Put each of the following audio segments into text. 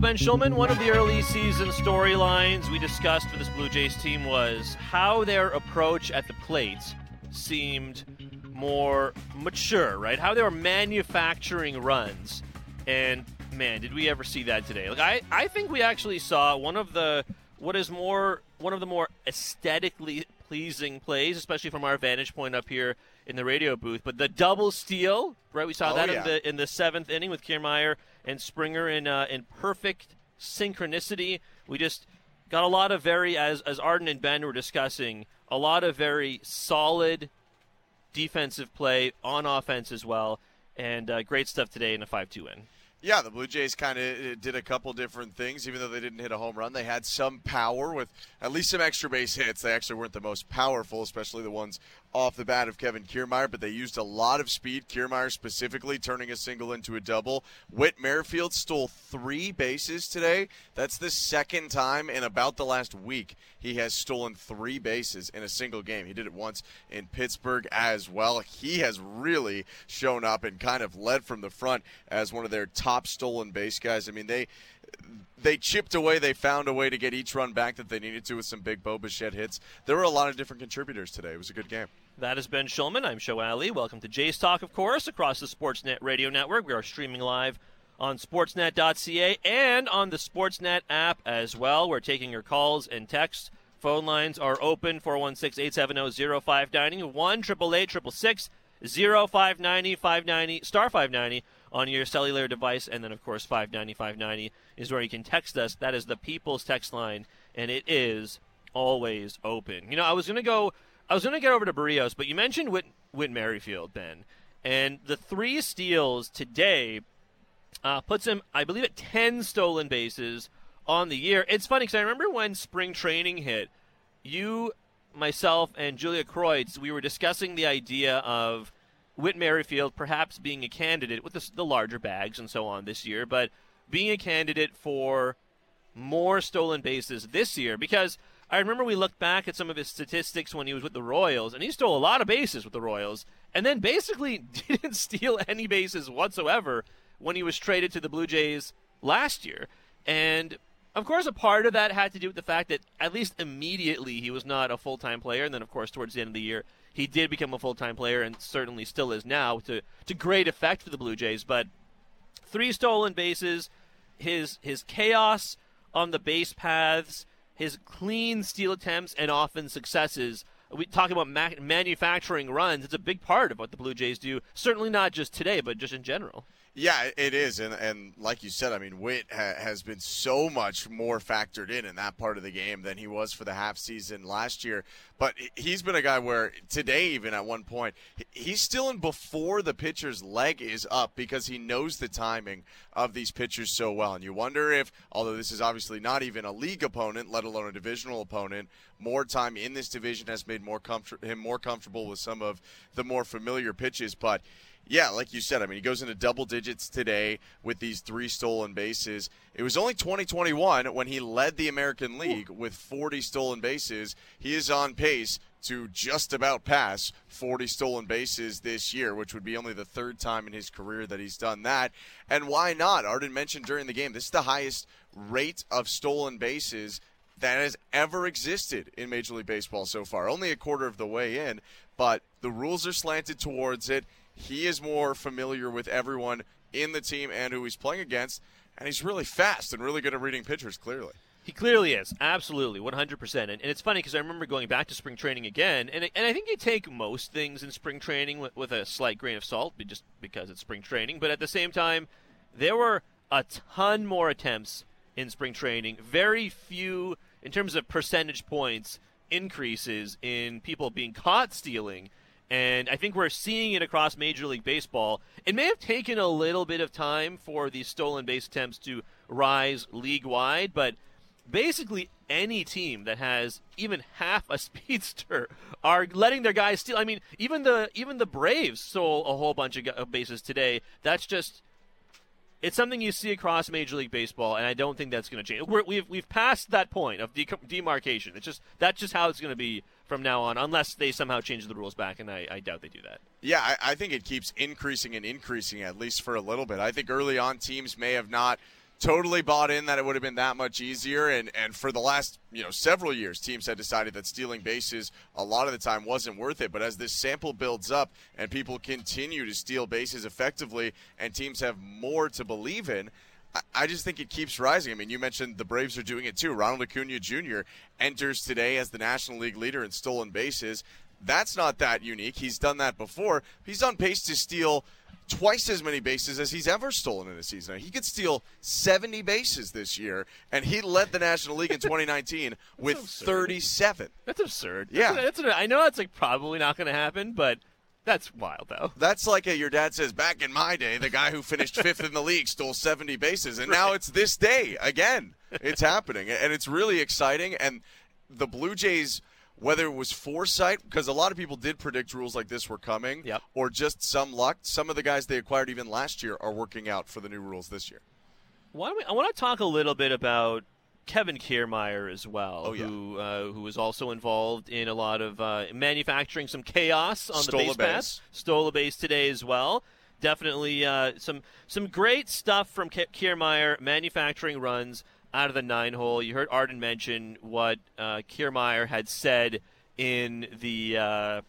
Ben Shulman. One of the early season storylines we discussed for this Blue Jays team was how their approach at the plate seemed more mature, right? How they were manufacturing runs. And man, did we ever see that today? Like I, I think we actually saw one of the what is more one of the more aesthetically pleasing plays, especially from our vantage point up here in the radio booth. But the double steal, right? We saw Oh, that yeah. in the in the seventh inning with Kiermaier and Springer in uh, in perfect synchronicity. We just got a lot of very as as Arden and Ben were discussing, a lot of very solid defensive play on offense as well, and uh, great stuff today in a five-two win. Yeah, the Blue Jays kind of did a couple different things. Even though they didn't hit a home run, they had some power with at least some extra base hits. They actually weren't the most powerful, especially the ones off the bat of Kevin Kiermaier, but they used a lot of speed. Kiermaier specifically turning a single into a double. Whit Merrifield stole three bases today. That's the second time in about the last week he has stolen three bases in a single game. He did it once in Pittsburgh as well. He has really shown up and kind of led from the front as one of their top stolen base guys. I mean, they they chipped away. They found a way to get each run back that they needed to with some big Bo hits. There were a lot of different contributors today. It was a good game. That has been Shulman. I'm Sho Alli. Welcome to Jays Talk, of course, across the Sportsnet radio network. We are streaming live on sportsnet.ca and on the Sportsnet app as well. We're taking your calls and texts. Phone lines are open 416 870 0590 1 888 0590 590 star 590 on your cellular device. And then, of course, 590 590 is where you can text us. That is the People's Text line, and it is always open. You know, I was going to go. I was going to get over to Berrios, but you mentioned Whit, Whit Merrifield, Ben, and the three steals today uh, puts him, I believe, at ten stolen bases on the year. It's funny because I remember when spring training hit, you, myself, and Julia Kreutz, we were discussing the idea of Whit Merrifield perhaps being a candidate with the, the larger bags and so on this year, but being a candidate for more stolen bases this year because I remember we looked back at some of his statistics when he was with the Royals, and he stole a lot of bases with the Royals, and then basically didn't steal any bases whatsoever when he was traded to the Blue Jays last year. And of course, a part of that had to do with the fact that at least immediately he was not a full time player, and then of course towards the end of the year he did become a full time player, and certainly still is now to to great effect for the Blue Jays. But three stolen bases, his his chaos on the base paths, his clean steal attempts, and often successes. We talk about ma- manufacturing runs. It's a big part of what the Blue Jays do. Certainly not just today, but just in general. Yeah, it is, and and like you said, I mean, Whit ha- has been so much more factored in in that part of the game than he was for the half season last year. But he- he's been a guy where today, even at one point, he's still in before the pitcher's leg is up because he knows the timing of these pitchers so well. And you wonder if, although this is obviously not even a league opponent, let alone a divisional opponent, more time in this division has made more comfort- him more comfortable with some of the more familiar pitches, but. Yeah, like you said, I mean, he goes into double digits today with these three stolen bases. It was only 2021 when he led the American League with 40 stolen bases. He is on pace to just about pass 40 stolen bases this year, which would be only the third time in his career that he's done that. And why not? Arden mentioned during the game, this is the highest rate of stolen bases that has ever existed in Major League Baseball so far. Only a quarter of the way in, but the rules are slanted towards it. He is more familiar with everyone in the team and who he's playing against, and he's really fast and really good at reading pitchers, clearly. He clearly is, absolutely, 100%. And, and it's funny because I remember going back to spring training again, and, and I think you take most things in spring training with, with a slight grain of salt, just because it's spring training. But at the same time, there were a ton more attempts in spring training. Very few, in terms of percentage points, increases in people being caught stealing. And I think we're seeing it across Major League Baseball. It may have taken a little bit of time for these stolen base attempts to rise league wide, but basically any team that has even half a speedster are letting their guys steal. I mean, even the even the Braves stole a whole bunch of bases today. That's just it's something you see across Major League Baseball, and I don't think that's going to change. We're, we've we've passed that point of de- demarcation. It's just that's just how it's going to be from now on, unless they somehow change the rules back, and I, I doubt they do that. Yeah, I, I think it keeps increasing and increasing at least for a little bit. I think early on teams may have not totally bought in that it would have been that much easier. And, and for the last you know several years, teams had decided that stealing bases a lot of the time wasn't worth it. But as this sample builds up and people continue to steal bases effectively, and teams have more to believe in. I just think it keeps rising. I mean, you mentioned the Braves are doing it too. Ronald Acuna Jr. enters today as the National League leader in stolen bases. That's not that unique. He's done that before. He's on pace to steal twice as many bases as he's ever stolen in a season. He could steal 70 bases this year, and he led the National League in 2019 with absurd. 37. That's absurd. Yeah. That's, that's, I know that's like probably not going to happen, but that's wild though. That's like a, your dad says, back in my day, the guy who finished fifth in the league stole 70 bases, and now it's this day again. It's happening, and it's really exciting. And the Blue Jays whether it was foresight, because a lot of people did predict rules like this were coming, Yep. or just some luck. Some of the guys they acquired even last year are working out for the new rules this year. Why don't we, I want to talk a little bit about Kevin Kiermaier as well, Oh, yeah. who uh, who was also involved in a lot of uh, manufacturing some chaos on Stole the base base. paths. Stole a base today as well. Definitely uh, some some great stuff from Kiermaier manufacturing runs out of the nine hole. You heard Arden mention what uh, Kiermaier had said in the. Uh,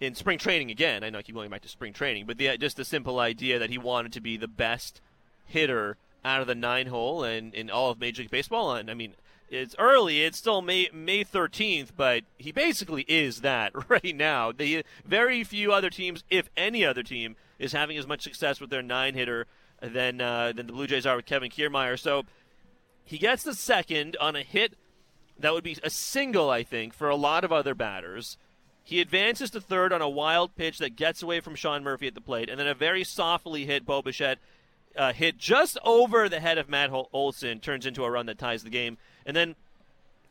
in spring training again, I know I keep going back to spring training, but the, just the simple idea that he wanted to be the best hitter out of the nine hole and in all of Major League Baseball. And I mean, it's early; it's still May May thirteenth, but he basically is that right now. The very few other teams, if any other team, is having as much success with their nine hitter than uh, than the Blue Jays are with Kevin Kiermaier. So he gets the second on a hit that would be a single, I think, for a lot of other batters. He advances to third on a wild pitch that gets away from Sean Murphy at the plate, and then a very softly hit Bo Bichette uh, hit just over the head of Matt Olson turns into a run that ties the game. And then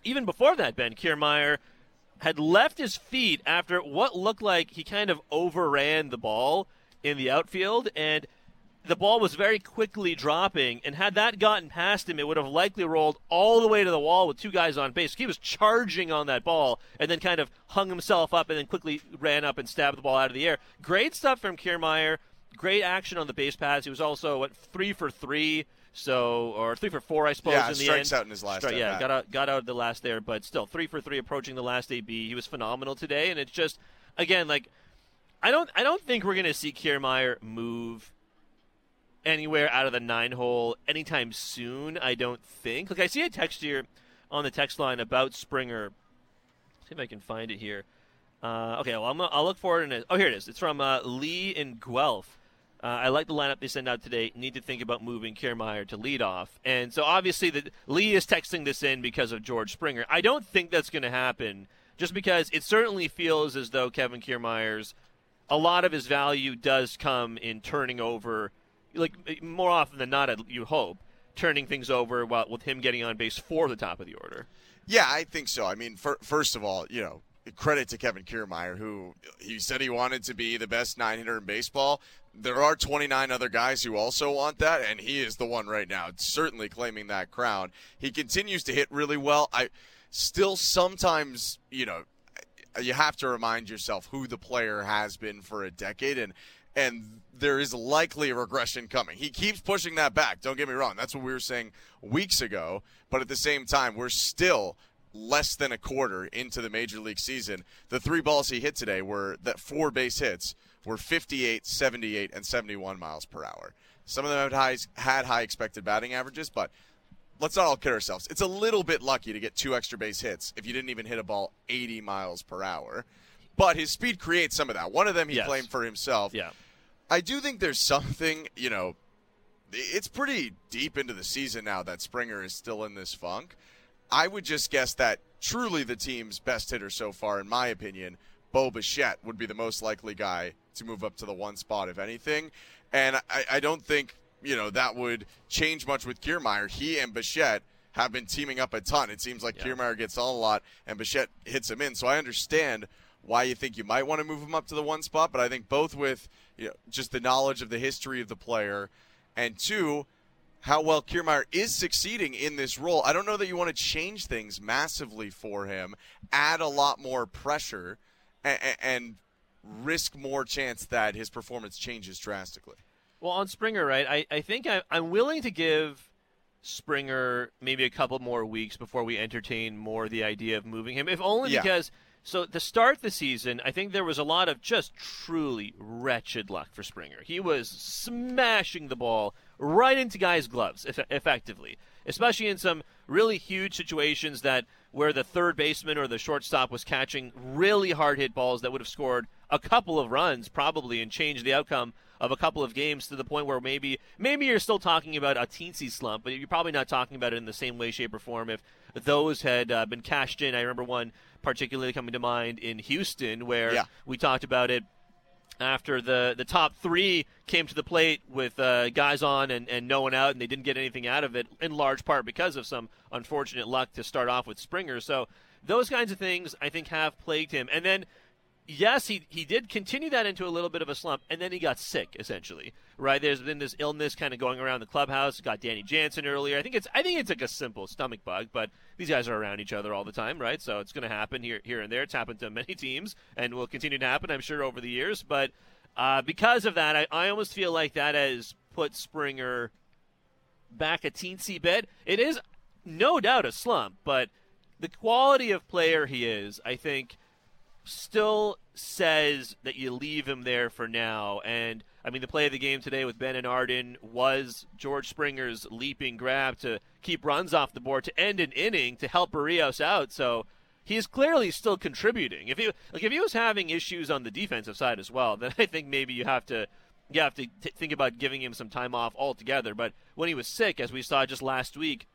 even before that, Ben Kiermaier had left his feet after what looked like he kind of overran the ball in the outfield, and the ball was very quickly dropping. And had that gotten past him, it would have likely rolled all the way to the wall with two guys on base. He was charging on that ball and then kind of hung himself up and then quickly ran up and stabbed the ball out of the air. Great stuff from Kiermaier. Great action on the base paths. He was also what three for three, so or three for four, I suppose. Yeah, in the strikes end. out in his last Stri- yeah, got out got out the last there, but still three for three approaching the last AB. He was phenomenal today, and it's just again like I don't I don't think we're gonna see Kiermaier move anywhere out of the nine hole anytime soon. I don't think. Like I see a text here on the text line about Springer. see if I can find it here. Uh, okay, well I'm, I'll look for it. In a, oh, here it is. It's from uh, Lee in Guelph. Uh, I like the lineup they send out today. Need to think about moving Kiermaier to lead off. And so obviously the, Lee is texting this in because of George Springer. I don't think that's going to happen just because it certainly feels as though Kevin Kiermaier's a lot of his value does come in turning over, like eh, more often than not, you hope, turning things over while, with him getting on base for the top of the order. Yeah, I think so. I mean, fir- first of all, you know, credit to Kevin Kiermaier, who he said he wanted to be the best nine hitter in baseball. There are 29 other guys who also want that, and he is the one right now, certainly claiming that crown. He continues to hit really well. I still sometimes, you know, you have to remind yourself who the player has been for a decade, and and there is likely a regression coming. He keeps pushing that back. Don't get me wrong. That's what we were saying weeks ago. But at the same time, we're still less than a quarter into the major league season. The three balls he hit today were that four base hits were 58, 78, and 71 miles per hour. Some of them had high, had high expected batting averages, but let's not all kid ourselves. It's a little bit lucky to get two extra base hits if you didn't even hit a ball 80 miles per hour. But his speed creates some of that. One of them he Yes. claimed for himself. Yeah. I do think there's something, you know, it's pretty deep into the season now that Springer is still in this funk. I would just guess that truly the team's best hitter so far, in my opinion, Bo Bichette would be the most likely guy to move up to the one spot, if anything. And I, I don't think, you know, that would change much with Kiermaier. He and Bichette have been teaming up a ton. It seems like Yeah. Kiermaier gets on a lot and Bichette hits him in. So I understand why you think you might want to move him up to the one spot, but I think both with you know, just the knowledge of the history of the player, and two, how well Kiermaier is succeeding in this role. I don't know that you want to change things massively for him, add a lot more pressure, and, and risk more chance that his performance changes drastically. Well, on Springer, right? I, I think I, I'm willing to give Springer maybe a couple more weeks before we entertain more the idea of moving him, if only yeah. because. So to start the season, I think there was a lot of just truly wretched luck for Springer. He was smashing the ball right into guys' gloves, effectively, especially in some really huge situations that where the third baseman or the shortstop was catching really hard hit balls that would have scored a couple of runs probably and changed the outcome of a couple of games to the point where maybe maybe you're still talking about a teensy slump, but you're probably not talking about it in the same way, shape, or form if those had uh, been cashed in. I remember one particularly coming to mind in Houston where yeah. we talked about it after the, the top three came to the plate with uh, guys on and, and no one out, and they didn't get anything out of it, in large part because of some unfortunate luck to start off with Springer. So those kinds of things, I think, have plagued him. And then yes, he he did continue that into a little bit of a slump, and then he got sick essentially. Right? There's been this illness kind of going around the clubhouse. Got Danny Jansen earlier. I think it's I think it's like a simple stomach bug, but these guys are around each other all the time, right? So it's going to happen here here and there. It's happened to many teams, and will continue to happen, I'm sure, over the years. But uh, because of that, I, I almost feel like that has put Springer back a teensy bit. It is no doubt a slump, but the quality of player he is, I think still says that you leave him there for now. And I mean, the play of the game today with Ben and Arden was George Springer's leaping grab to keep runs off the board to end an inning to help Berrios out. So he's clearly still contributing. If he like if he was having issues on the defensive side as well, then I think maybe you have to you have to t- think about giving him some time off altogether. But when he was sick, as we saw just last week,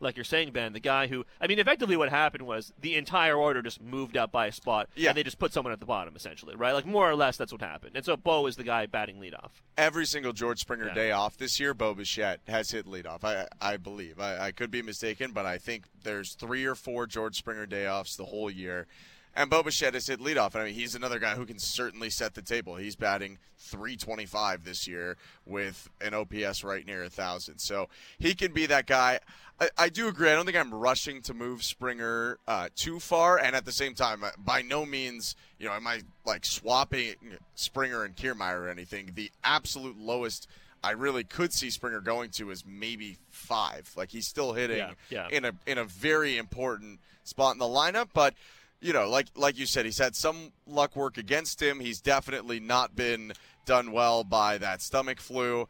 like you're saying, Ben, the guy who, I mean, effectively what happened was the entire order just moved up by a spot, yeah. and they just put someone at the bottom, essentially, right? Like more or less, that's what happened. And so Bo is the guy batting leadoff. Every single George Springer yeah. day off this year, Bo Bichette has hit leadoff. I, I believe. I, I could be mistaken, but I think there's three or four George Springer day offs the whole year. And Bo Bichette has hit leadoff. I mean, he's another guy who can certainly set the table. He's batting 325 this year with an OPS right near a 1,000. So he can be that guy. I, I, do agree. I don't think I'm rushing to move Springer uh, too far. And at the same time, uh, by no means, you know, am I like swapping Springer and Kiermaier or anything. The absolute lowest I really could see Springer going to is maybe five. Like he's still hitting yeah, yeah. in a in a very important spot in the lineup, but – you know, like like you said, he's had some luck work against him. He's definitely not been done well by that stomach flu.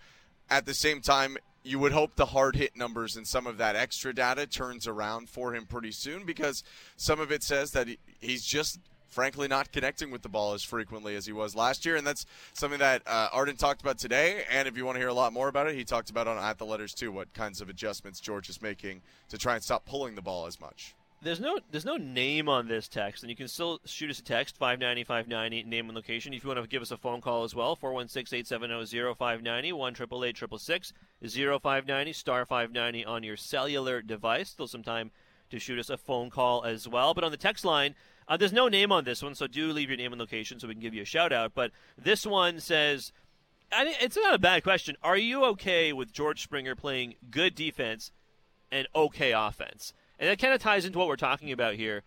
At the same time, you would hope the hard hit numbers and some of that extra data turns around for him pretty soon because some of it says that he's just frankly not connecting with the ball as frequently as he was last year and that's something that uh, arden talked about today and if you want to hear a lot more about it he talked about on at the letters too what kinds of adjustments george is making to try and stop pulling the ball as much there's no there's no name on this text, and you can still shoot us a text 590 590 name and location. If you want to give us a phone call as well, 416-870-0590 one triple eight triple six zero five ninety star 590 on your cellular device. Still some time to shoot us a phone call as well. But on the text line, uh, there's no name on this one, so do leave your name and location so we can give you a shout out. But this one says, it's not a bad question. Are you okay with George Springer playing good defense and okay offense? And that kind of ties into what we're talking about here.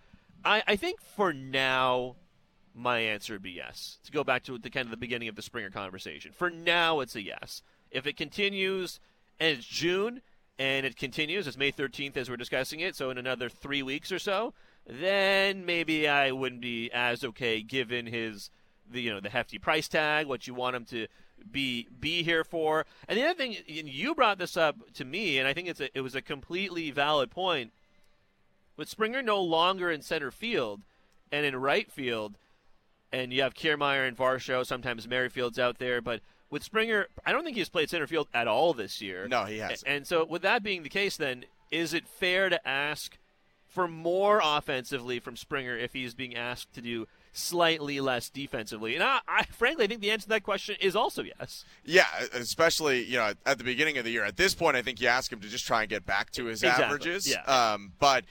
I, I think for now, my answer would be yes. To go back to the kind of the beginning of the Springer conversation. For now, it's a yes. If it continues, and it's June, and it continues, it's May 13th as we're discussing it, so in another three weeks or so, then maybe I wouldn't be as okay given his the you know the hefty price tag, what you want him to be be here for. And the other thing, you brought this up to me, and I think it's a, it was a completely valid point with Springer no longer in center field and in right field, and you have Kiermaier and Varsho, sometimes Merrifield's out there, but with Springer, I don't think he's played center field at all this year. No, he hasn't. And so, with that being the case, then is it fair to ask for more offensively from Springer if he's being asked to do slightly less defensively? And I, I, frankly, I think the answer to that question is also yes. Yeah, especially you know at the beginning of the year. At this point, I think you ask him to just try and get back to his exactly. averages. Yeah. Um, but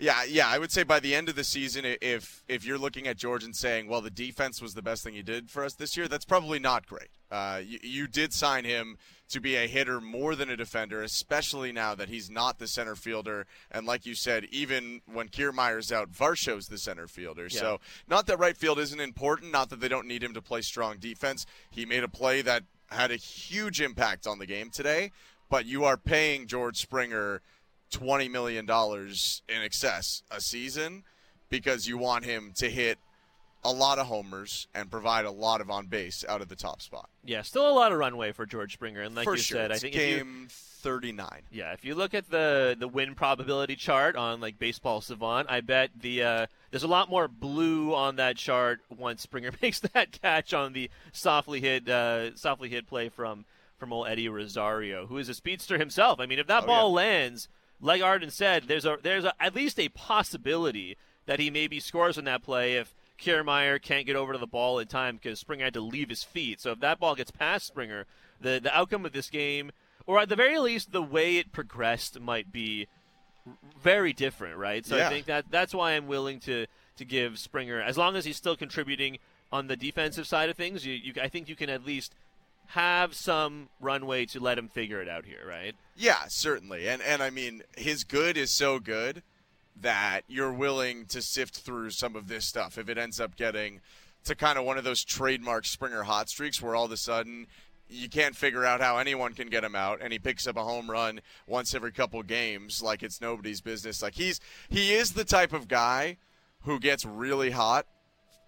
yeah, yeah, I would say by the end of the season, if if you're looking at George and saying, "Well, the defense was the best thing he did for us this year," that's probably not great. Uh, you, you did sign him to be a hitter more than a defender, especially now that he's not the center fielder. And like you said, even when Kiermaier's out, Varsho's the center fielder. Yeah. So not that right field isn't important, not that they don't need him to play strong defense. He made a play that had a huge impact on the game today. but you are paying George Springer twenty million dollars in excess a season because you want him to hit a lot of homers and provide a lot of on base out of the top spot. Yeah, still a lot of runway for George Springer, and like for you sure. said, It's I think game thirty nine. Yeah, if you look at the the win probability chart on like Baseball Savant, I bet the uh, there's a lot more blue on that chart once Springer makes that catch on the softly hit uh, softly hit play from from old Eddie Rosario, who is a speedster himself. I mean, if that Oh, ball yeah. lands, like Arden said, there's a there's a, at least a possibility that he maybe scores on that play if Kiermaier can't get over to the ball in time because Springer had to leave his feet. So if that ball gets past Springer, the the outcome of this game, or at the very least, the way it progressed might be very different, right? So I think that that's why I'm willing to to give Springer, as long as he's still contributing on the defensive side of things, you, you I think you can at least have some runway to let him figure it out here, right? Yeah, certainly. And and I mean, his good is so good that you're willing to sift through some of this stuff if it ends up getting to kind of one of those trademark Springer hot streaks where all of a sudden you can't figure out how anyone can get him out and he picks up a home run once every couple games like it's nobody's business. Like he's he is the type of guy who gets really hot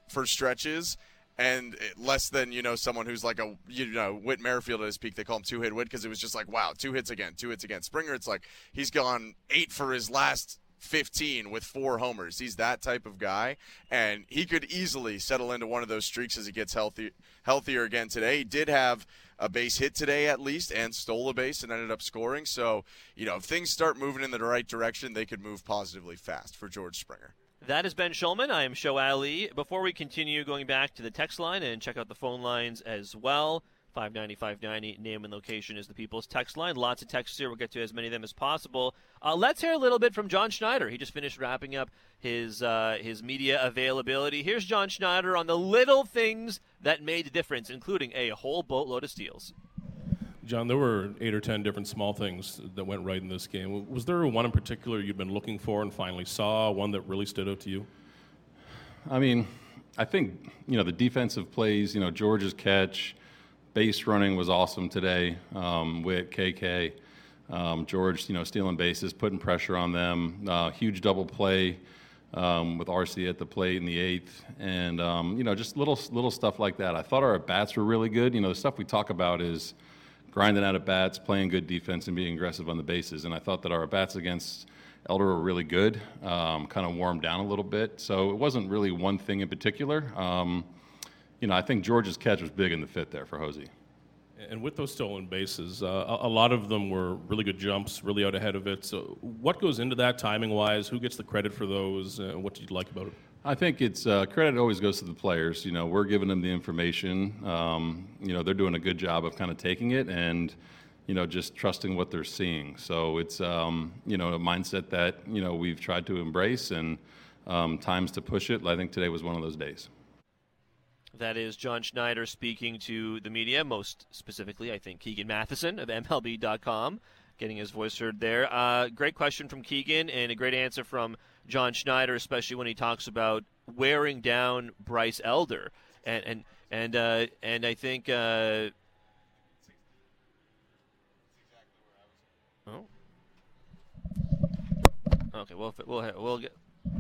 for stretches and less than you know someone who's like a you know Whit Merrifield at his peak. They call him two hit Whit because it was just like wow, two hits again, two hits again. Springer, it's like he's gone eight for his last. 15 with four homers. He's that type of guy, and he could easily settle into one of those streaks as he gets healthy, healthier again today. He did have a base hit today at least, and stole a base and ended up scoring. So, you know, if things start moving in the right direction, they could move positively fast for George Springer. That is Ben Shulman. I am Sho Alli. Before we continue going back to the text line and check out the phone lines as well, 590 590, name and location is the people's text line. Lots of texts here. We'll get to as many of them as possible. Uh, let's hear a little bit from John Schneider. He just finished wrapping up his, uh, his media availability. Here's John Schneider on the little things that made the difference, including a whole boatload of steals. John, there were eight or ten different small things that went right in this game. Was there one in particular you'd been looking for and finally saw, one that really stood out to you? I mean, I think you know the defensive plays. You know, George's catch, base running was awesome today. Um, with KK, um, George, you know, stealing bases, putting pressure on them. Uh, huge double play um, with RC at the plate in the eighth, and um, you know, just little little stuff like that. I thought our bats were really good. You know, the stuff we talk about is grinding out at bats, playing good defense, and being aggressive on the bases. And I thought that our at bats against Elder were really good, um, kind of warmed down a little bit. So it wasn't really one thing in particular. Um, you know, I think George's catch was big in the fit there for Hosey. And with those stolen bases, uh, a, a lot of them were really good jumps, really out ahead of it. So, what goes into that timing wise? Who gets the credit for those? Uh, what did you like about it? I think it's uh, credit always goes to the players. You know, we're giving them the information. Um, you know, they're doing a good job of kind of taking it and, you know, just trusting what they're seeing. So it's, um, you know, a mindset that you know we've tried to embrace and um, times to push it. I think today was one of those days. That is John Schneider speaking to the media, most specifically, I think, Keegan Matheson of MLB.com, getting his voice heard there. Uh, great question from Keegan and a great answer from John Schneider, especially when he talks about wearing down Bryce Elder. And, and, and, uh, and I think. Uh, oh. Okay, well, we'll, we'll get.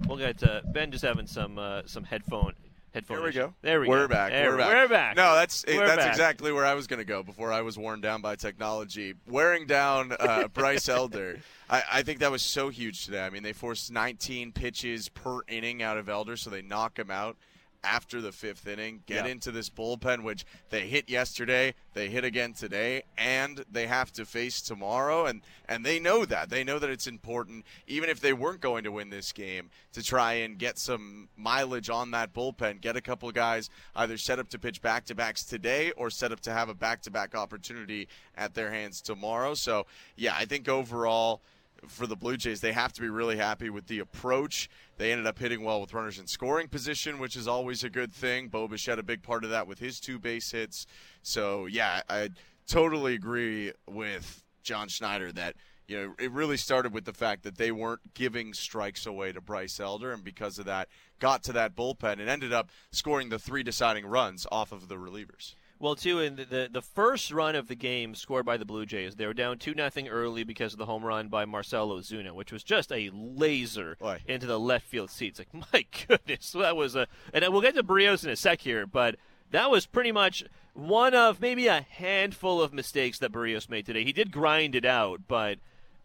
We'll get uh, Ben just having some uh, some headphone headphone. Here we issue. go. There we we're go. Back. There- we're back. We're back. No, that's We're that's back. exactly where I was going to go before I was worn down by technology. Wearing down uh, Bryce Elder, I, I think that was so huge today. I mean, they forced 19 pitches per inning out of Elder, so they knock him out after the fifth inning. Get Yeah. into this bullpen, which they hit yesterday, they hit again today, and they have to face tomorrow. And and they know that. They know that it's important, even if they weren't going to win this game, to try and get some mileage on that bullpen. Get a couple of guys either set up to pitch back to backs today or set up to have a back to back opportunity at their hands tomorrow. So yeah, I think overall for the Blue Jays, they have to be really happy with the approach. They ended up hitting well with runners in scoring position, which is always a good thing. Bo had a big part of that with his two base hits. So, yeah, I totally agree with John Schneider that, you know, it really started with the fact that they weren't giving strikes away to Bryce Elder, and because of that, got to that bullpen and ended up scoring the three deciding runs off of the relievers. Well, too, in the, the, the first run of the game scored by the Blue Jays, they were down two nothing early because of the home run by Marcell Ozuna, which was just a laser Boy. into the left field seats. Like my goodness, that was a. And we'll get to Berrios in a sec here, but that was pretty much one of maybe a handful of mistakes that Berrios made today. He did grind it out, but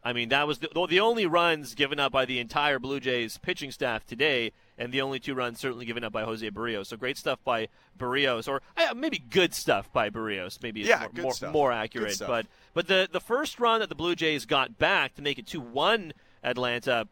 I mean that was the, the only runs given up by the entire Blue Jays pitching staff today and the only two runs certainly given up by Jose Berrios. So great stuff by Berrios, or uh, maybe good stuff by Berrios. Maybe Yeah, more, more, stuff. more accurate. But but the the first run that the Blue Jays got back to make it two one Atlanta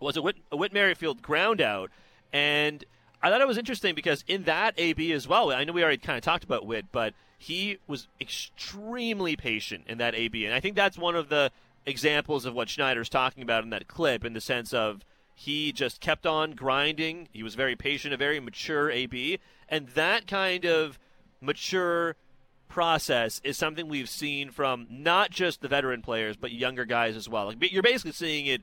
was a Whit, a Whit Merrifield ground out, and I thought it was interesting because in that AB as well. I know we already kind of talked about Whit, but he was extremely patient in that AB, and I think that's one of the examples of what Schneider's talking about in that clip, in the sense of he just kept on grinding. He was very patient, a very mature AB, and that kind of mature process is something we've seen from not just the veteran players but younger guys as well. Like you're basically seeing it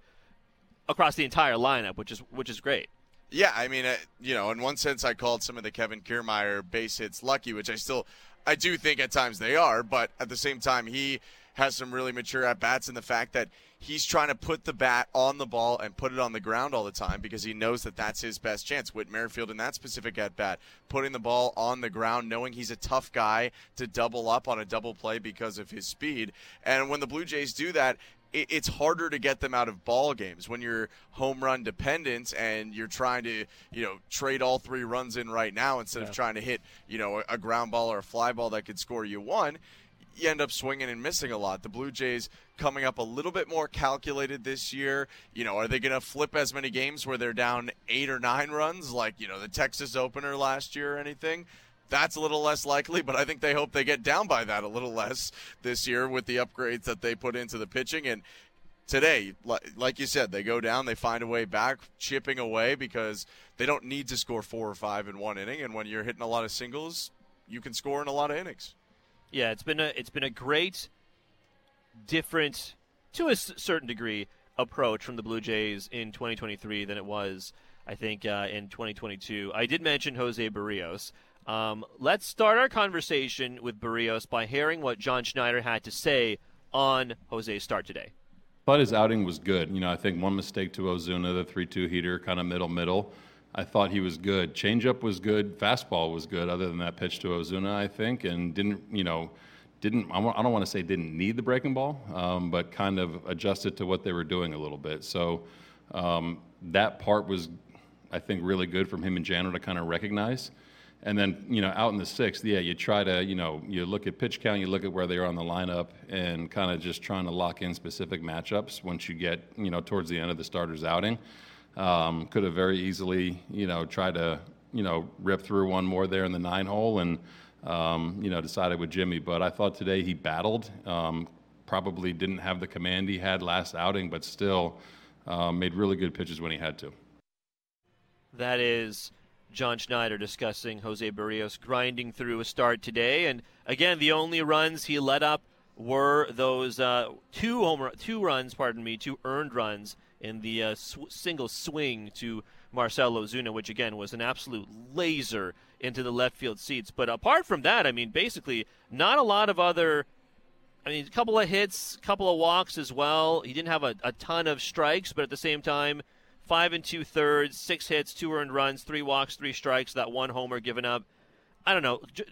across the entire lineup, which is which is great. Yeah, I mean, uh, you know, in one sense, I called some of the Kevin Kiermaier base hits lucky, which I still, I do think at times they are, but at the same time, he has some really mature at bats in the fact that he's trying to put the bat on the ball and put it on the ground all the time because he knows that that's his best chance. Whit Merrifield in that specific at bat, putting the ball on the ground, knowing he's a tough guy to double up on a double play because of his speed. And when the Blue Jays do that, it's harder to get them out of ball games when you're home run dependent and you're trying to you know trade all three runs in right now instead of trying to hit you know a ground ball or a fly ball that could score you one you end up swinging and missing a lot. The Blue Jays coming up a little bit more calculated this year. You know, are they going to flip as many games where they're down eight or nine runs, like you know the Texas opener last year or anything? That's a little less likely, but I think they hope they get down by that a little less this year with the upgrades that they put into the pitching. And today, like you said, they go down, they find a way back, chipping away because they don't need to score four or five in one inning. And when you're hitting a lot of singles, you can score in a lot of innings. Yeah, it's been a it's been a great, different, to a certain degree, approach from the Blue Jays in 2023 than it was, I think, uh, in 2022. I did mention Jose Berrios. Um, let's start our conversation with Berrios by hearing what John Schneider had to say on Jose's start today. But his outing was good. You know, I think one mistake to Ozuna, the three-two heater, kind of middle middle. I thought he was good. Changeup was good. Fastball was good. Other than that pitch to Ozuna, I think, and didn't you know, didn't I don't want to say didn't need the breaking ball, um, but kind of adjusted to what they were doing a little bit. So um, that part was, I think, really good from him and Jano to kind of recognize. And then, you know, out in the sixth, yeah, you try to, you know, you look at pitch count, you look at where they are on the lineup, and kind of just trying to lock in specific matchups once you get, you know, towards the end of the starter's outing. Um, could have very easily, you know, tried to, you know, rip through one more there in the nine hole and, um, you know, decided with Jimmy. But I thought today he battled. Um, probably didn't have the command he had last outing, but still um, made really good pitches when he had to. That is John Schneider discussing Jose Berrios grinding through a start today, and again, the only runs he let up were those uh, two home run, two runs, pardon me, two earned runs in the uh, sw- single swing to Marcell Ozuna, which again was an absolute laser into the left field seats. But apart from that, I mean, basically not a lot of other. I mean, a couple of hits, a couple of walks as well. He didn't have a, a ton of strikes, but at the same time, five and two thirds, six hits, two earned runs, three walks, three strikes, that one homer given up. I don't know. J-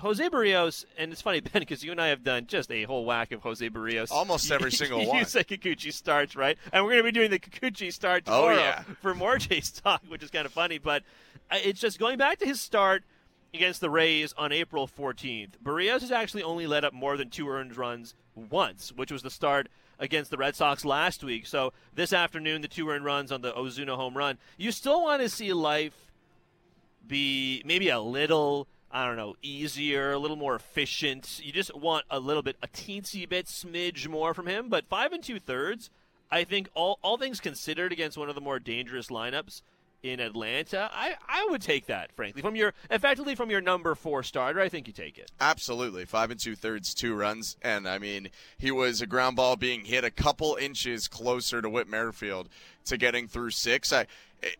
Jose Berrios, and it's funny, Ben, because you and I have done just a whole whack of Jose Berrios. Almost every single you one. You said Kikuchi starts, right? And we're going to be doing the Kikuchi start Oh, yeah. for more Jays talk, which is kind of funny. But uh, it's just going back to his start against the Rays on April 14th. Berrios has actually only let up more than two earned runs once, which was the start against the Red Sox last week. So this afternoon, the two earned runs on the Ozuna home run. You still want to see life be maybe a little I don't know, easier, a little more efficient. You just want a little bit, a teensy bit, smidge more from him. But five and two thirds, I think all all things considered, against one of the more dangerous lineups, in Atlanta, I, I would take that, frankly. From your effectively from your number four starter, I think you take it. Absolutely. Five and two thirds, two runs. And I mean, he was a ground ball being hit a couple inches closer to Whit Merrifield to getting through six. I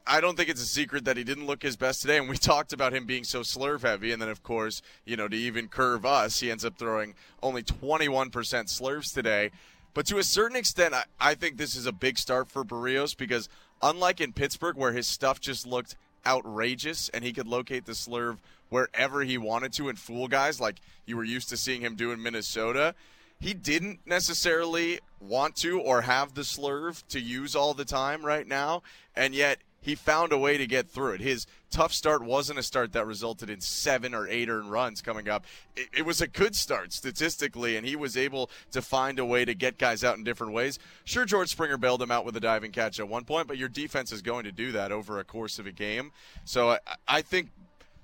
I don't think it's a secret that he didn't look his best today, and we talked about him being so slurve heavy, and then of course, you know, to even curve us, he ends up throwing only 21% slurves today. But to a certain extent, I, I think this is a big start for Berrios because unlike in Pittsburgh, where his stuff just looked outrageous and he could locate the slurve wherever he wanted to and fool guys like you were used to seeing him do in Minnesota, he didn't necessarily want to or have the slurve to use all the time right now, and yet he found a way to get through it. His tough start wasn't a start that resulted in seven or eight earned runs coming up. It, it, was a good start statistically, and he was able to find a way to get guys out in different ways. Sure, George Springer bailed him out with a diving catch at one point, but your defense is going to do that over a course of a game. So I, I think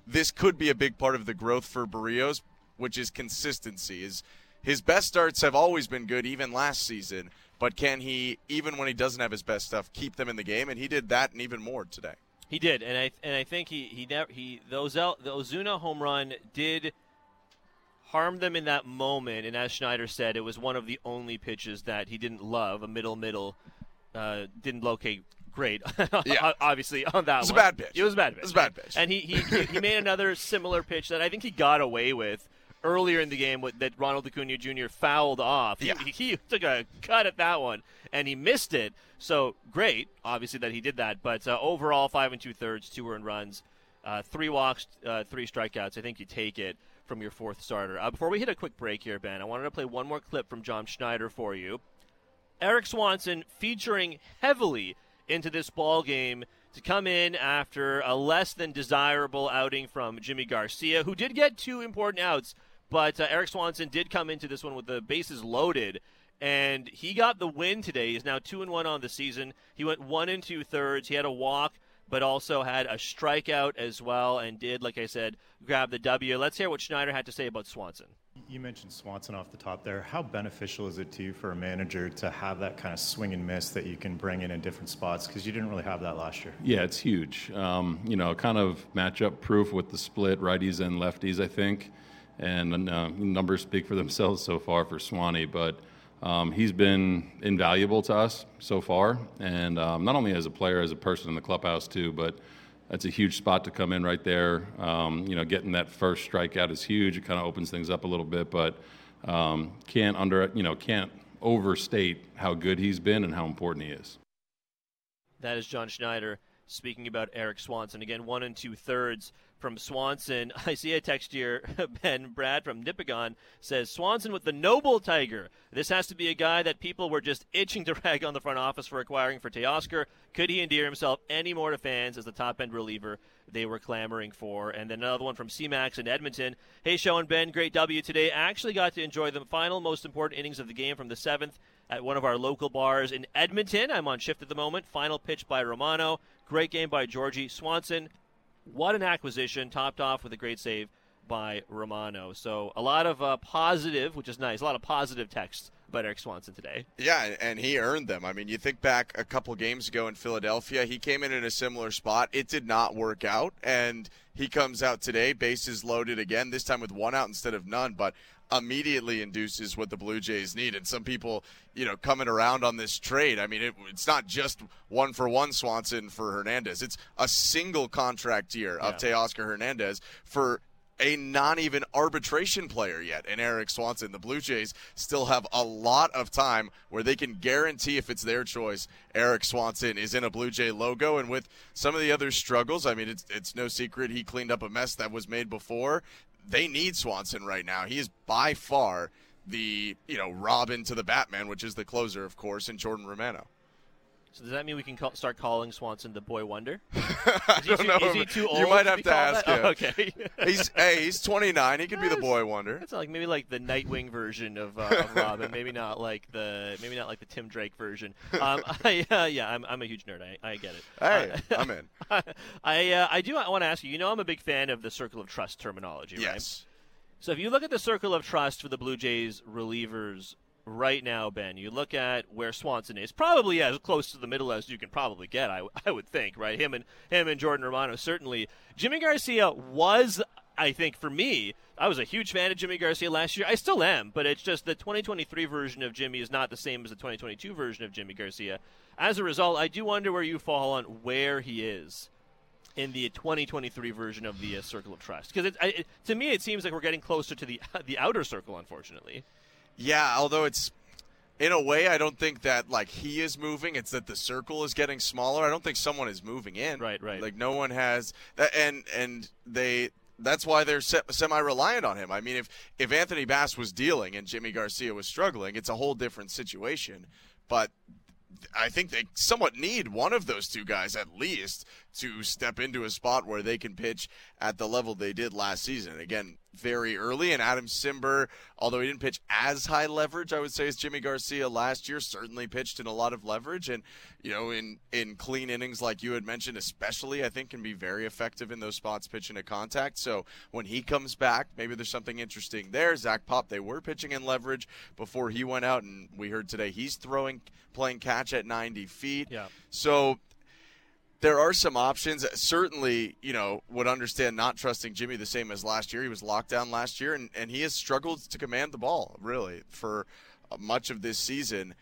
this could be a big part of the growth for Berrios, which is consistency. Is his best starts have always been good, even last season but can he, even when he doesn't have his best stuff, keep them in the game? And he did that and even more today. He did, and I and I think he he never he the Ozell, the Ozuna home run did harm them in that moment. And as Schneider said, it was one of the only pitches that he didn't love. A middle middle uh, didn't locate great. yeah. obviously on that. It was one. a bad pitch. It was a bad pitch. It was a bad pitch. And he he, he made another similar pitch that I think he got away with earlier in the game that Ronald Acuna Jr. fouled off. Yeah. He, he, took a cut at that one and he missed it. So great, obviously that he did that. But uh, overall, five and two thirds, two earned runs, uh, three walks, uh, three strikeouts. I think you take it from your fourth starter. Uh, before we hit a quick break here, Ben, I wanted to play one more clip from John Schneider for you. Erik Swanson featuring heavily into this ball game to come in after a less than desirable outing from Jimmy Garcia, who did get two important outs but uh, Erik Swanson did come into this one with the bases loaded, and he got the win today. He's now two and one on the season. He went one and two thirds. He had a walk, but also had a strikeout as well, and did, like I said, grab the W. Let's hear what Schneider had to say about Swanson. You mentioned Swanson off the top there. How beneficial is it to you for a manager to have that kind of swing and miss that you can bring in in different spots? Because you didn't really have that last year. Yeah, it's huge. Um, you know, kind of matchup proof with the split righties and lefties, I think and uh, numbers speak for themselves so far for Swanee. But um, he's been invaluable to us so far, and um, not only as a player, as a person in the clubhouse too. But that's a huge spot to come in right there. Um, you know, getting that first strikeout is huge. It kind of opens things up a little bit, but um, can't under you know can't overstate how good he's been and how important he is. That is John Schneider speaking about Erik Swanson. Again, one and two thirds from Swanson. I see a text here. Ben Brad from Nipigon says Swanson with the noble tiger. This has to be a guy that people were just itching to rag on the front office for acquiring for Teoscar. Could he endear himself any more to fans as the top end reliever they were clamoring for? And then another one from CMAX in Edmonton. Hey, Sho and Ben, great W today. I actually got to enjoy the final, most important innings of the game from the seventh at one of our local bars in Edmonton. I'm on shift at the moment. Final pitch by Romano. Great game by Georgie Swanson. What an acquisition, topped off with a great save by Romano. So a lot of uh, positive, which is nice, a lot of positive text about Erik Swanson today. Yeah, and he earned them. I mean, you think back a couple games ago in Philadelphia, he came in in a similar spot. It did not work out, and he comes out today, bases loaded again, this time with one out instead of none. But immediately induces what the Blue Jays need. And some people, you know, coming around on this trade. I mean, it, it's not just one for one Swanson for Hernandez. It's a single contract year of yeah. Teoscar Hernandez for a not even arbitration player yet and Erik Swanson. The Blue Jays still have a lot of time where they can guarantee if it's their choice, Erik Swanson is in a Blue Jay logo. And with some of the other struggles, I mean, it's, it's no secret he cleaned up a mess that was made before they need Swanson right now. He is by far the you know Robin to the Batman, which is the closer, of course, and Jordan Romano. So does that mean we can call, start calling Swanson the boy wonder? I don't too, know. Is he too old? You might have to, ask that? him. Oh, okay. he's hey, he's 29. He could be the boy wonder. It's like maybe like the Nightwing version of, uh, of Robin. maybe not like the maybe not like the Tim Drake version. Um, I, uh, yeah, I'm, I'm a huge nerd. I, I get it. Hey, uh, I'm in. I uh, I do want to ask you. You know, I'm a big fan of the circle of trust terminology. Yes. Right? So if you look at the circle of trust for the Blue Jays relievers right now, Ben, you look at where Swanson is, probably as close to the middle as you can probably get. I, I would think, right? Him and him and Jordan Romano certainly. Jimmy Garcia was, I think, for me, I was a huge fan of Jimmy Garcia last year. I still am, but it's just the 2023 version of Jimmy is not the same as the 2022 version of Jimmy Garcia. As a result, I do wonder where you fall on where he is in the 2023 version of the uh, Circle of Trust because to me it seems like we're getting closer to the the outer circle, unfortunately. Yeah, although it's in a way, I don't think that like he is moving. It's that the circle is getting smaller. I don't think someone is moving in. Right, right. Like no one has that, and and they. That's why they're semi reliant on him. I mean, if if Anthony Bass was dealing and Yimi Garcia was struggling, it's a whole different situation. But I think they somewhat need one of those two guys at least to step into a spot where they can pitch at the level they did last season. Again, very early, and Adam Cimber, although he didn't pitch as high leverage, I would say, as Yimi Garcia last year, certainly pitched in a lot of leverage, and you know, in in clean innings like you had mentioned, especially, I think can be very effective in those spots pitching to contact. So when he comes back, maybe there's something interesting there. Zach Pop, they were pitching in leverage before he went out, and we heard today he's throwing, playing catch at 90 feet. Yeah. So there are some options. Certainly, you know, would understand not trusting Yimi the same as last year. He was locked down last year, and, and he has struggled to command the ball, really, for uh, much of this season.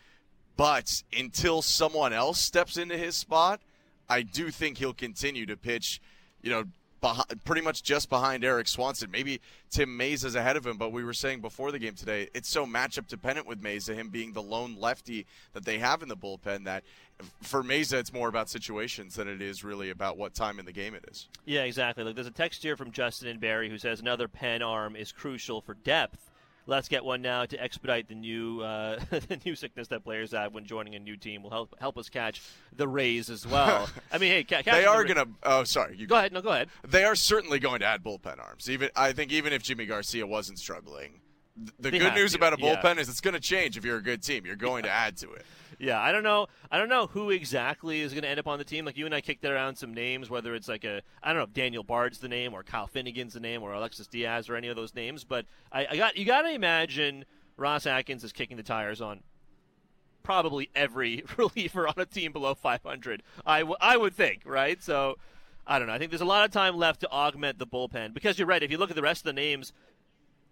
But until someone else steps into his spot, I do think he'll continue to pitch, you know, behind, pretty much just behind Erik Swanson. Maybe Tim Mayza is ahead of him, but we were saying before the game today, it's so matchup dependent with Mayza, him being the lone lefty that they have in the bullpen, that for Mayza, it's more about situations than it is really about what time in the game it is. Yeah, exactly. Like there's a text here from Justin and Barry who says another pen arm is crucial for depth. Let's get one now to expedite the new uh, the new sickness that players have when joining a new team. Will help help us catch the Rays as well. I mean, hey, ca- they are the going to. Oh, sorry. You go ahead. No, go ahead. They are certainly going to add bullpen arms. Even I think even if Yimi Garcia wasn't struggling, the they good news to. about a bullpen yeah. is it's going to change if you're a good team. You're going yeah. to add to it. Yeah, I don't know. I don't know who exactly is going to end up on the team. Like you and I kicked around some names, whether it's like a I don't know if Daniel Bard's the name or Kyle Finnegan's the name or Alexis Diaz or any of those names. But I, I got you got to imagine Ross Atkins is kicking the tires on probably every reliever on a team below 500. I, w- I would think, right? So I don't know. I think there's a lot of time left to augment the bullpen because you're right. If you look at the rest of the names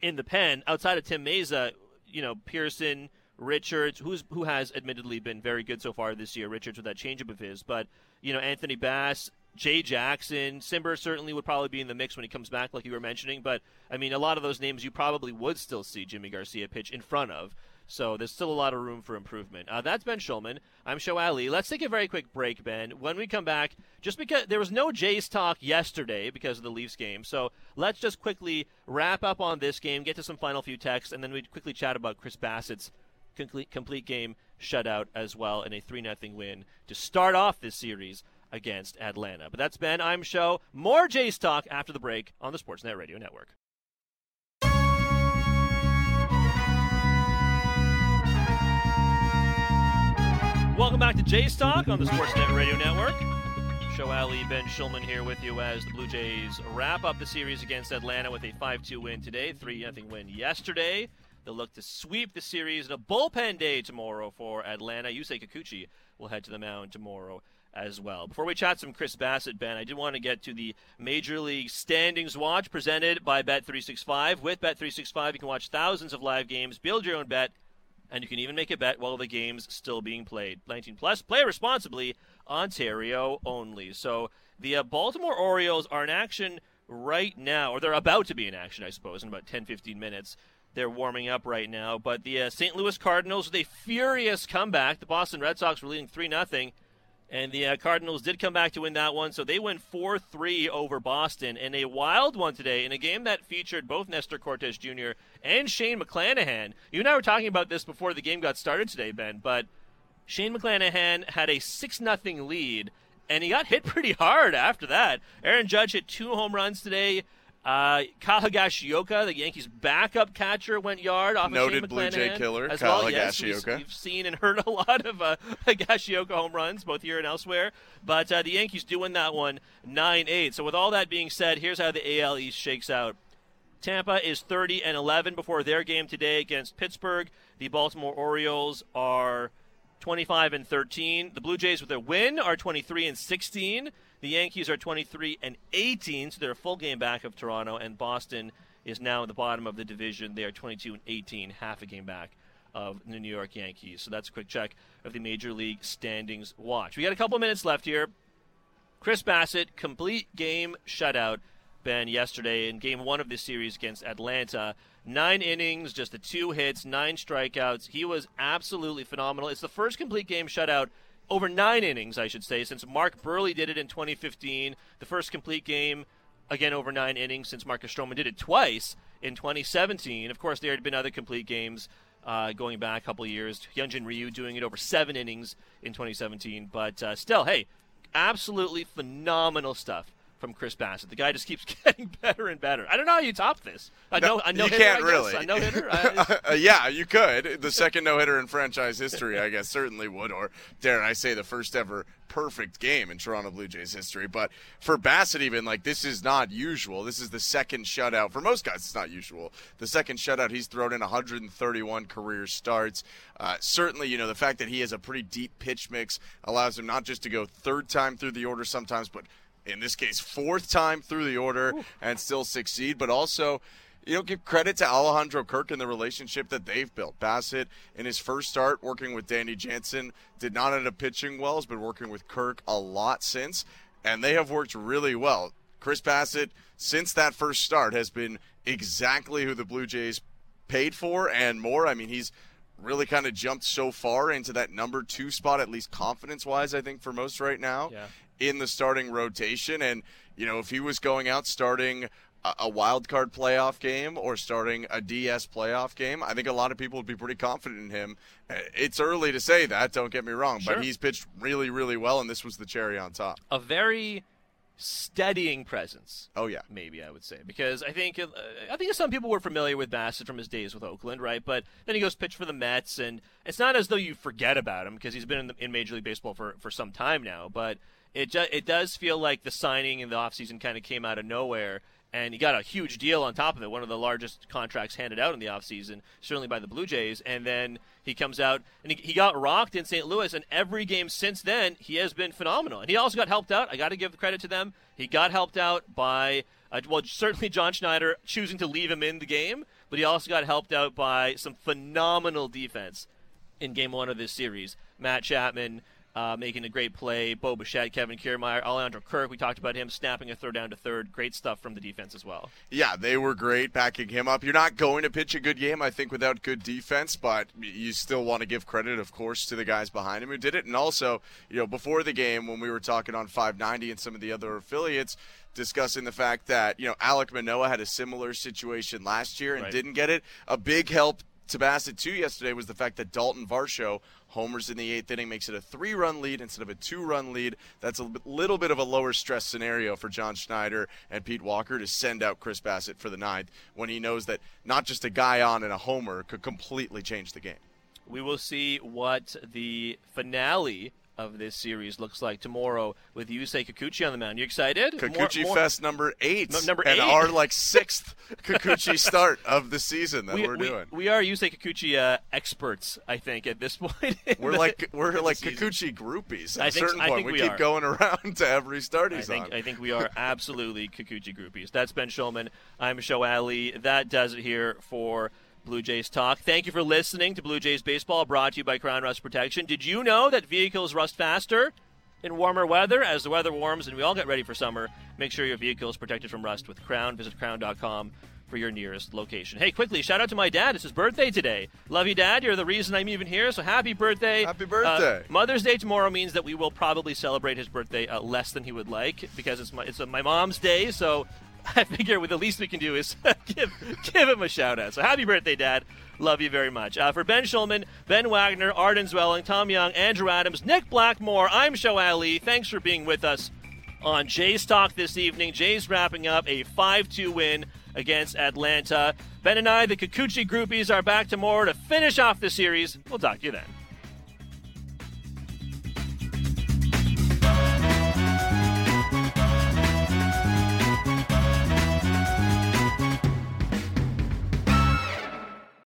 in the pen outside of Tim Mayza, you know Pearson. Richards, who's who has admittedly been very good so far this year. Richards with that changeup of his, but you know Anthony Bass, Jay Jackson, Cimber certainly would probably be in the mix when he comes back, like you were mentioning. But I mean, a lot of those names you probably would still see Yimi Garcia pitch in front of. So there's still a lot of room for improvement. Uh, that's Ben Shulman. I'm Sho Alli. Let's take a very quick break, Ben. When we come back, just because there was no Jays talk yesterday because of the Leafs game, so let's just quickly wrap up on this game, get to some final few texts, and then we quickly chat about Chris Bassitt's complete, complete game shutout as well in a 3 0 win to start off this series against Atlanta. But that's Ben. I'm Sho. More Jays talk after the break on the Sportsnet Radio Network. Welcome back to Jays Talk on the Sportsnet Radio Network. Sho Alli Ben Shulman here with you as the Blue Jays wrap up the series against Atlanta with a 5 2 win today, 3 0 win yesterday. They'll look to sweep the series in a bullpen day tomorrow for Atlanta. Yusei Kikuchi will head to the mound tomorrow as well. Before we chat some Chris Bassitt, Ben, I did want to get to the Major League Standings Watch presented by Bet365. With Bet365, you can watch thousands of live games, build your own bet, and you can even make a bet while the game's still being played. 19 plus, play responsibly, Ontario only. So the uh, Baltimore Orioles are in action right now, or they're about to be in action, I suppose, in about 10 15 minutes. They're warming up right now. But the uh, St. Louis Cardinals with a furious comeback. The Boston Red Sox were leading 3 0. And the uh, Cardinals did come back to win that one, so they win 4 3 over Boston. in a wild one today in a game that featured both Nestor Cortes Jr. and Shane McClanahan. You and I were talking about this before the game got started today, Ben, but Shane McClanahan had a 6 0 lead, and he got hit pretty hard after that. Aaron Judge hit two home runs today. Uh, Kyle the Yankees' backup catcher, went yard off Noted of Blue Jay killer, as Kyle well. Yes, we've, we've, seen and heard a lot of uh, Higashioka home runs, both here and elsewhere. But uh, the Yankees do win that one 9 8. So, with all that being said, here's how the AL East shakes out. Tampa is 30 and 11 before their game today against Pittsburgh. The Baltimore Orioles are 25 and 13. The Blue Jays with a win are 23 and 16. The Yankees are 23 and 18, so they're a full game back of Toronto and Boston is now at the bottom of the division. They are 22 and 18, half a game back of the New York Yankees. So that's a quick check of the Major League standings watch. We got a couple minutes left here. Chris Bassitt complete game shutout, Ben, yesterday in game one of this series against Atlanta. Nine innings, just the two hits, nine strikeouts. He was absolutely phenomenal. It's the first complete game shutout over nine innings, I should say, since Mark Buehrle did it in 2015. The first complete game again over nine innings since Marcus Stroman did it twice in 2017. Of course, there had been other complete games uh, going back a couple years. Hyunjin Ryu doing it over seven innings in 2017. But uh, still, hey, absolutely phenomenal stuff from Chris Bassitt. The guy just keeps getting better and better. I don't know how you top this. I know, no, no you hitter, can't I really. A no hitter. uh, yeah, you could. The second no hitter in franchise history, I guess, certainly would, or dare I say, the first ever perfect game in Toronto Blue Jays history. But for Bassitt, even like this is not usual. This is the second shutout for most guys. It's not usual. The second shutout he's thrown in 131 career starts. Uh, certainly, you know the fact that he has a pretty deep pitch mix allows him not just to go third time through the order sometimes, but in this case, fourth time through the order Ooh. and still succeed, but also you know, give credit to Alejandro Kirk and the relationship that they've built. Bassitt, in his first start working with Danny Jansen, did not end up pitching well, has been working with Kirk a lot since, and they have worked really well. Chris Bassitt, since that first start, has been exactly who the Blue Jays paid for and more. I mean, he's really kind of jumped so far into that number two spot, at least confidence wise, I think, for most right now. Yeah in the starting rotation. And, you know, if he was going out starting a, wild card playoff game or starting a DS playoff game, I think a lot of people would be pretty confident in him. Uh, it's early to say that, don't get me wrong, sure. but he's pitched really, really well, and this was the cherry on top. A very steadying presence. Oh yeah, maybe I would say because I think uh, I think some people were familiar with Bassitt from his days with Oakland, right? But then he goes pitch for the Mets, and it's not as though you forget about him because he's been in, the, in Major League Baseball for for some time now. But it ju- it does feel like the signing in the offseason kind of came out of nowhere and he got a huge deal on top of it, one of the largest contracts handed out in the offseason, certainly by the Blue Jays. And then he comes out and he, he, got rocked in St. Louis, and every game since then, he has been phenomenal. And he also got helped out. I got to give credit to them. He got helped out by, uh, well, certainly John Schneider choosing to leave him in the game, but he also got helped out by some phenomenal defense in game one of this series. Matt Chapman uh, making a great play. Bo Bichette, Kevin Kiermaier, Alejandro Kirk. We talked about him snapping a throw down to third. Great stuff from the defense as well. Yeah, they were great backing him up. You're not going to pitch a good game, I think, without good defense, but you still want to give credit, of course, to the guys behind him who did it. And also, you know, before the game, when we were talking on 590 and some of the other affiliates, discussing the fact that you know Alek Manoah had a similar situation last year and right. didn't get it. A big help to Bassitt too yesterday was the fact that Dalton Varsho homers in the eighth inning, makes it a three run lead instead of a two run lead. That's a little bit of a lower stress scenario for John Schneider and Pete Walker to send out Chris Bassitt for the ninth when he knows that not just a guy on and a homer could completely change the game. We will see what the finale of this series looks like tomorrow with Yusei Kikuchi on the mound. You excited? Kikuchi more, more... Fest number eight. No, number and eight. our like sixth Kikuchi start of the season that we, are doing. We are Yusei Kikuchi uh, experts, I think, at this point. We're the, like we're like Kikuchi groupies. At I a think, certain I point, we, we keep going around to every start he's I think, on. I think we are absolutely Kikuchi groupies. That's Ben Shulman. I'm Sho Alli. That does it here for Blue Jays Talk. Thank you for listening to Blue Jays Baseball, brought to you by Crown Rust Protection. Did you know that vehicles rust faster? in warmer weather. As the weather warms and we all get ready for summer, make sure your vehicle is protected from rust with Crown. Visit crown.com for your nearest location. Hey, quickly, shout out to my dad. It's his birthday today. Love you, Dad. You're the reason I'm even here, so happy birthday. Happy birthday. Uh, Mother's Day tomorrow means that we will probably celebrate his birthday uh, less than he would like because it's my, it's my mom's day, so I figure with the least we can do is give, give him a shout out. So happy birthday, Dad. Love you very much. Uh, for Ben Shulman, Ben Wagner, Arden Zwelling, Tom Young, Andrew Adams, Nick Blackmore, I'm Sho Alli. Thanks for being with us on Jays Talk this evening. Jays wrapping up a 5 2 win against Atlanta. Ben and I, the Kikuchi groupies, are back tomorrow to finish off the series. We'll talk to you then.